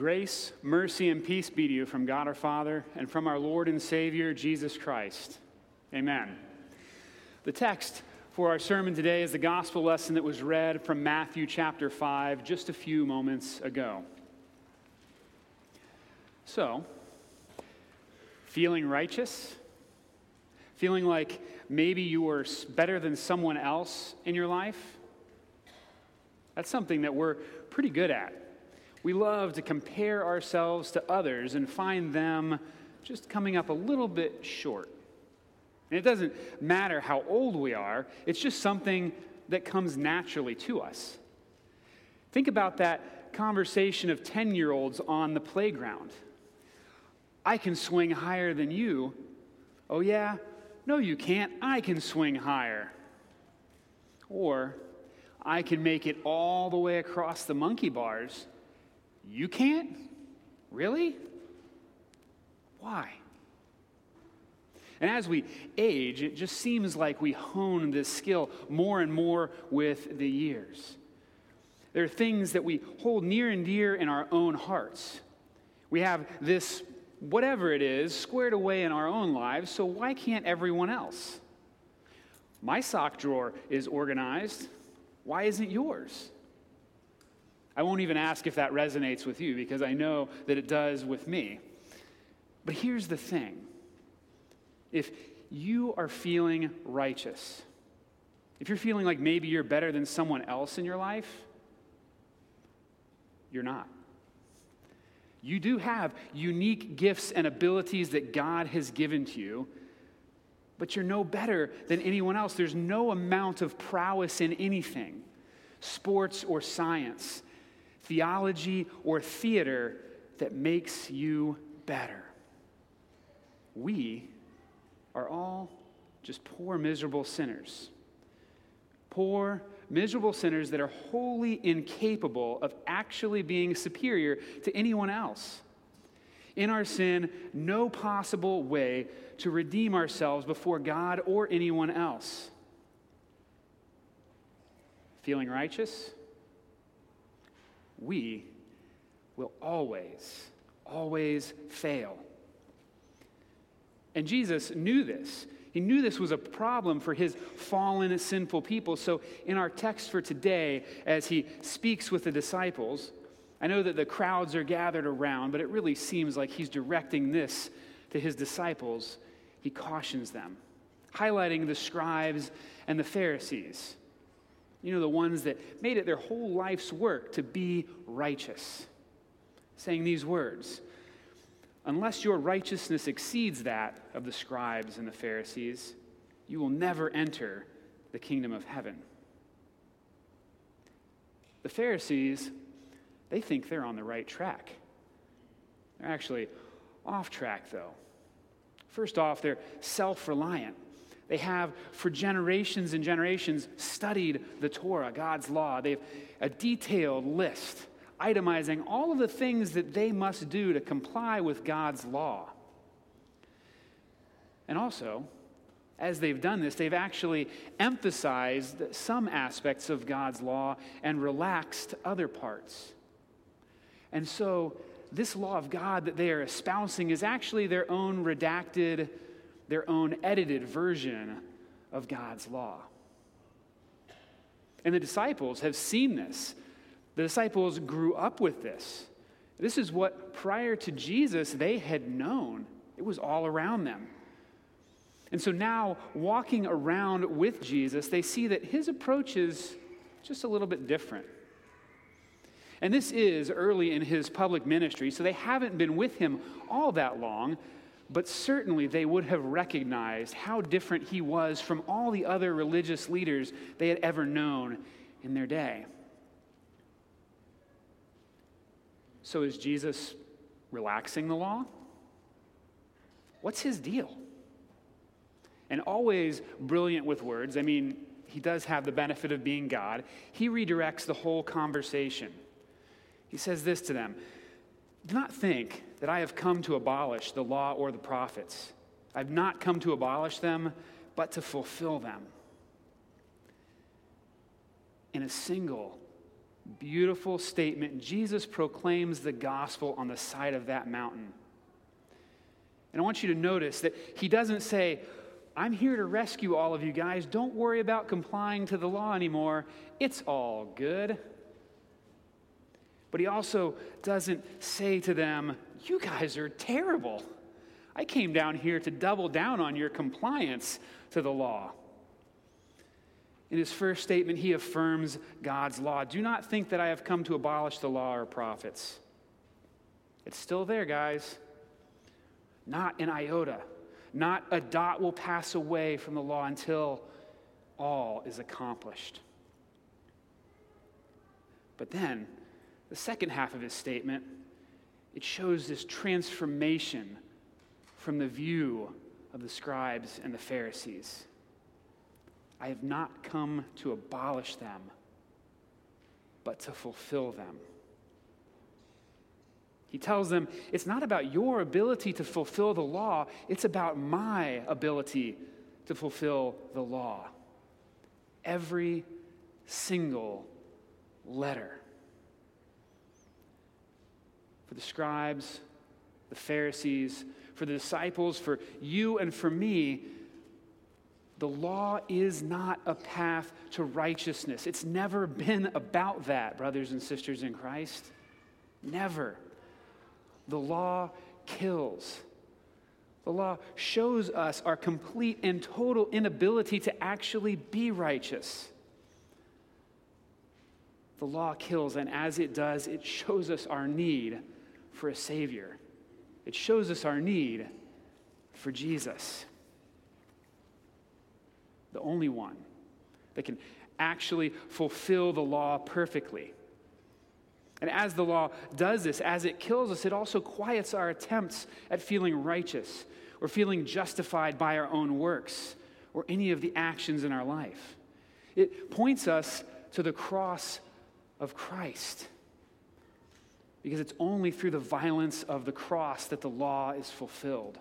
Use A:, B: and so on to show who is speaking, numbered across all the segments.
A: Grace, mercy, and peace be to you from God our Father and from our Lord and Savior, Jesus Christ. Amen. The text for our sermon today is the gospel lesson that was read from Matthew chapter 5 just a few moments ago. So, feeling righteous? Feeling like maybe you were better than someone else in your life? That's something that we're pretty good at. We love to compare ourselves to others and find them just coming up a little bit short. And it doesn't matter how old we are, it's just something that comes naturally to us. Think about that conversation of 10 year olds on the playground. I can swing higher than you. Oh, yeah? No, you can't. I can swing higher. Or, I can make it all the way across the monkey bars. You can't? Really? Why? And as we age, it just seems like we hone this skill more and more with the years. There are things that we hold near and dear in our own hearts. We have this, whatever it is, squared away in our own lives, so why can't everyone else? My sock drawer is organized. Why isn't yours? I won't even ask if that resonates with you because I know that it does with me. But here's the thing if you are feeling righteous, if you're feeling like maybe you're better than someone else in your life, you're not. You do have unique gifts and abilities that God has given to you, but you're no better than anyone else. There's no amount of prowess in anything, sports or science, theology or theater, that makes you better. We are all just poor, miserable sinners. Poor, miserable sinners that are wholly incapable of actually being superior to anyone else. In our sin, no possible way to redeem ourselves before God or anyone else. Feeling righteous? We will always, always fail. And Jesus knew this. He knew this was a problem for his fallen, sinful people. So, in our text for today, as he speaks with the disciples, I know that the crowds are gathered around, but it really seems like he's directing this to his disciples. He cautions them, highlighting the scribes and the Pharisees. You know, the ones that made it their whole life's work to be righteous. Saying these words unless your righteousness exceeds that of the scribes and the Pharisees, you will never enter the kingdom of heaven. The Pharisees, they think they're on the right track. They're actually off track, though. First off, they're self reliant. They have, for generations and generations, studied the Torah, God's law. They have a detailed list itemizing all of the things that they must do to comply with God's law. And also, as they've done this, they've actually emphasized some aspects of God's law and relaxed other parts. And so, this law of God that they are espousing is actually their own redacted, their own edited version of God's law. And the disciples have seen this. The disciples grew up with this. This is what, prior to Jesus, they had known. It was all around them. And so now, walking around with Jesus, they see that his approach is just a little bit different. And this is early in his public ministry, so they haven't been with him all that long, but certainly they would have recognized how different he was from all the other religious leaders they had ever known in their day. So is Jesus relaxing the law? What's his deal? And always brilliant with words. I mean, he does have the benefit of being God. He redirects the whole conversation. He says this to them Do not think that I have come to abolish the law or the prophets. I've not come to abolish them, but to fulfill them. In a single Beautiful statement. Jesus proclaims the gospel on the side of that mountain. And I want you to notice that he doesn't say, I'm here to rescue all of you guys. Don't worry about complying to the law anymore. It's all good. But he also doesn't say to them, You guys are terrible. I came down here to double down on your compliance to the law. In his first statement, he affirms God's law. Do not think that I have come to abolish the law or prophets. It's still there, guys. Not an iota. Not a dot will pass away from the law until all is accomplished. But then, the second half of his statement, it shows this transformation from the view of the scribes and the Pharisees. I have not come to abolish them, but to fulfill them. He tells them, it's not about your ability to fulfill the law, it's about my ability to fulfill the law. Every single letter. For the scribes, the Pharisees, for the disciples, for you and for me, the law is not a path to righteousness. It's never been about that, brothers and sisters in Christ. Never. The law kills. The law shows us our complete and total inability to actually be righteous. The law kills, and as it does, it shows us our need for a Savior. It shows us our need for Jesus the only one that can actually fulfill the law perfectly. And as the law does this, as it kills us, it also quiets our attempts at feeling righteous or feeling justified by our own works or any of the actions in our life. It points us to the cross of Christ. Because it's only through the violence of the cross that the law is fulfilled.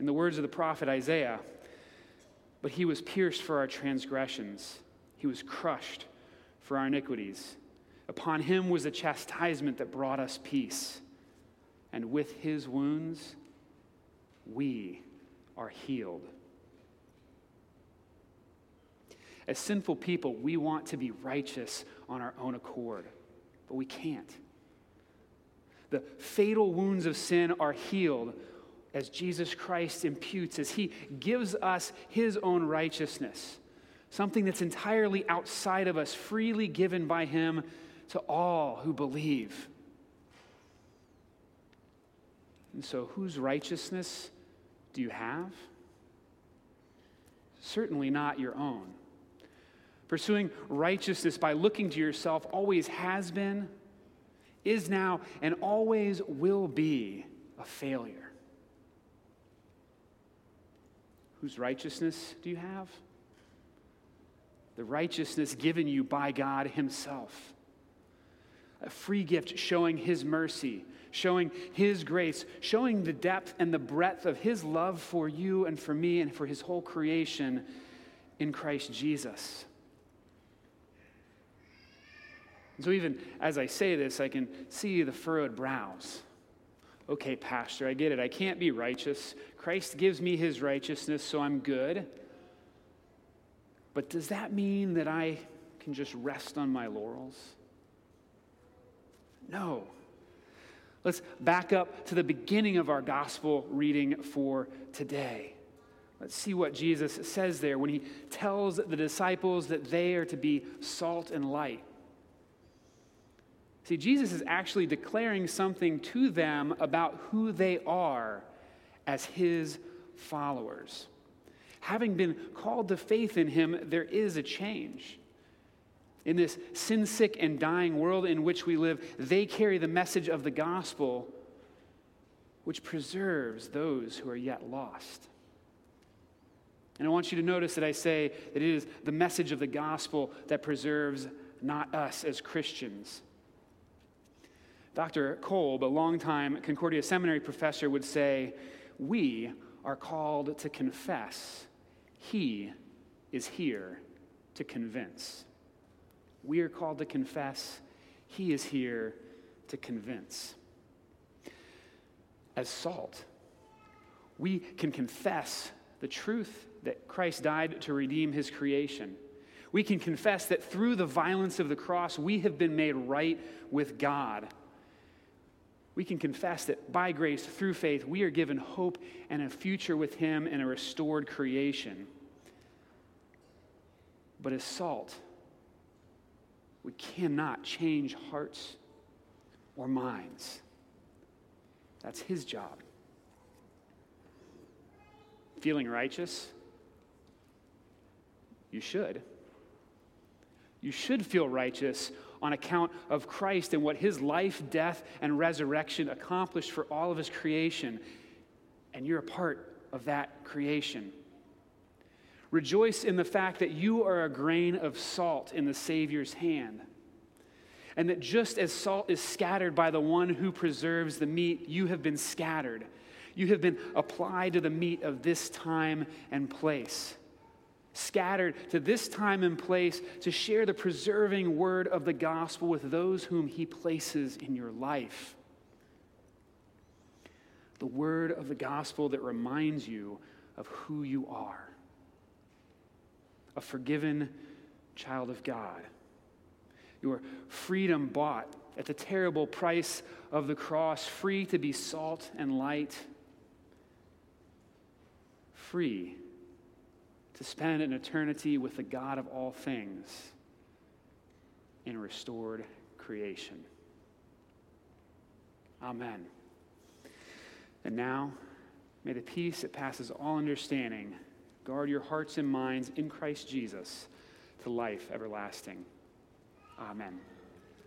A: In the words of the prophet Isaiah, but he was pierced for our transgressions, he was crushed for our iniquities. Upon him was the chastisement that brought us peace, and with his wounds, we are healed. As sinful people, we want to be righteous on our own accord, but we can't. The fatal wounds of sin are healed as Jesus Christ imputes, as he gives us his own righteousness, something that's entirely outside of us, freely given by him to all who believe. And so, whose righteousness do you have? Certainly not your own. Pursuing righteousness by looking to yourself always has been, is now, and always will be a failure. Whose righteousness do you have? The righteousness given you by God Himself. A free gift showing His mercy, showing His grace, showing the depth and the breadth of His love for you and for me and for His whole creation in Christ Jesus. And so, even as I say this, I can see the furrowed brows okay, Pastor, I get it. I can't be righteous. Christ gives me his righteousness, so I'm good. But does that mean that I can just rest on my laurels? No. Let's back up to the beginning of our gospel reading for today. Let's see what Jesus says there when he tells the disciples that they are to be salt and light. See, Jesus is actually declaring something to them about who they are as his followers. Having been called to faith in him, there is a change. In this sin sick and dying world in which we live, they carry the message of the gospel, which preserves those who are yet lost. And I want you to notice that I say that it is the message of the gospel that preserves not us as Christians Dr. Kolb, a longtime Concordia Seminary professor, would say, We are called to confess. He is here to convince. we are called to confess. He is here to convince. As salt, we can confess the truth that Christ died to redeem his creation. We can confess that through the violence of the cross, we have been made right with God. We can confess that by grace, through faith, we are given hope and a future with him and a restored creation. But as salt, we cannot change hearts or minds. That's his job. Feeling righteous? You should. You should feel righteous on account of Christ and what his life, death, and resurrection accomplished for all of his creation. And you're a part of that creation. Rejoice in the fact that you are a grain of salt in the Savior's hand. And that just as salt is scattered by the one who preserves the meat, you have been scattered. You have been applied to the meat of this time and place. Scattered to this time and place to share the preserving word of the gospel with those whom he places in your life. The word of the gospel that reminds you of who you are a forgiven child of God. Your freedom bought at the terrible price of the cross, free to be salt and light, free to spend an eternity with the God of all things in restored creation. Amen. And now, may the peace that passes all understanding Guard your hearts and minds in Christ Jesus to life everlasting. Amen.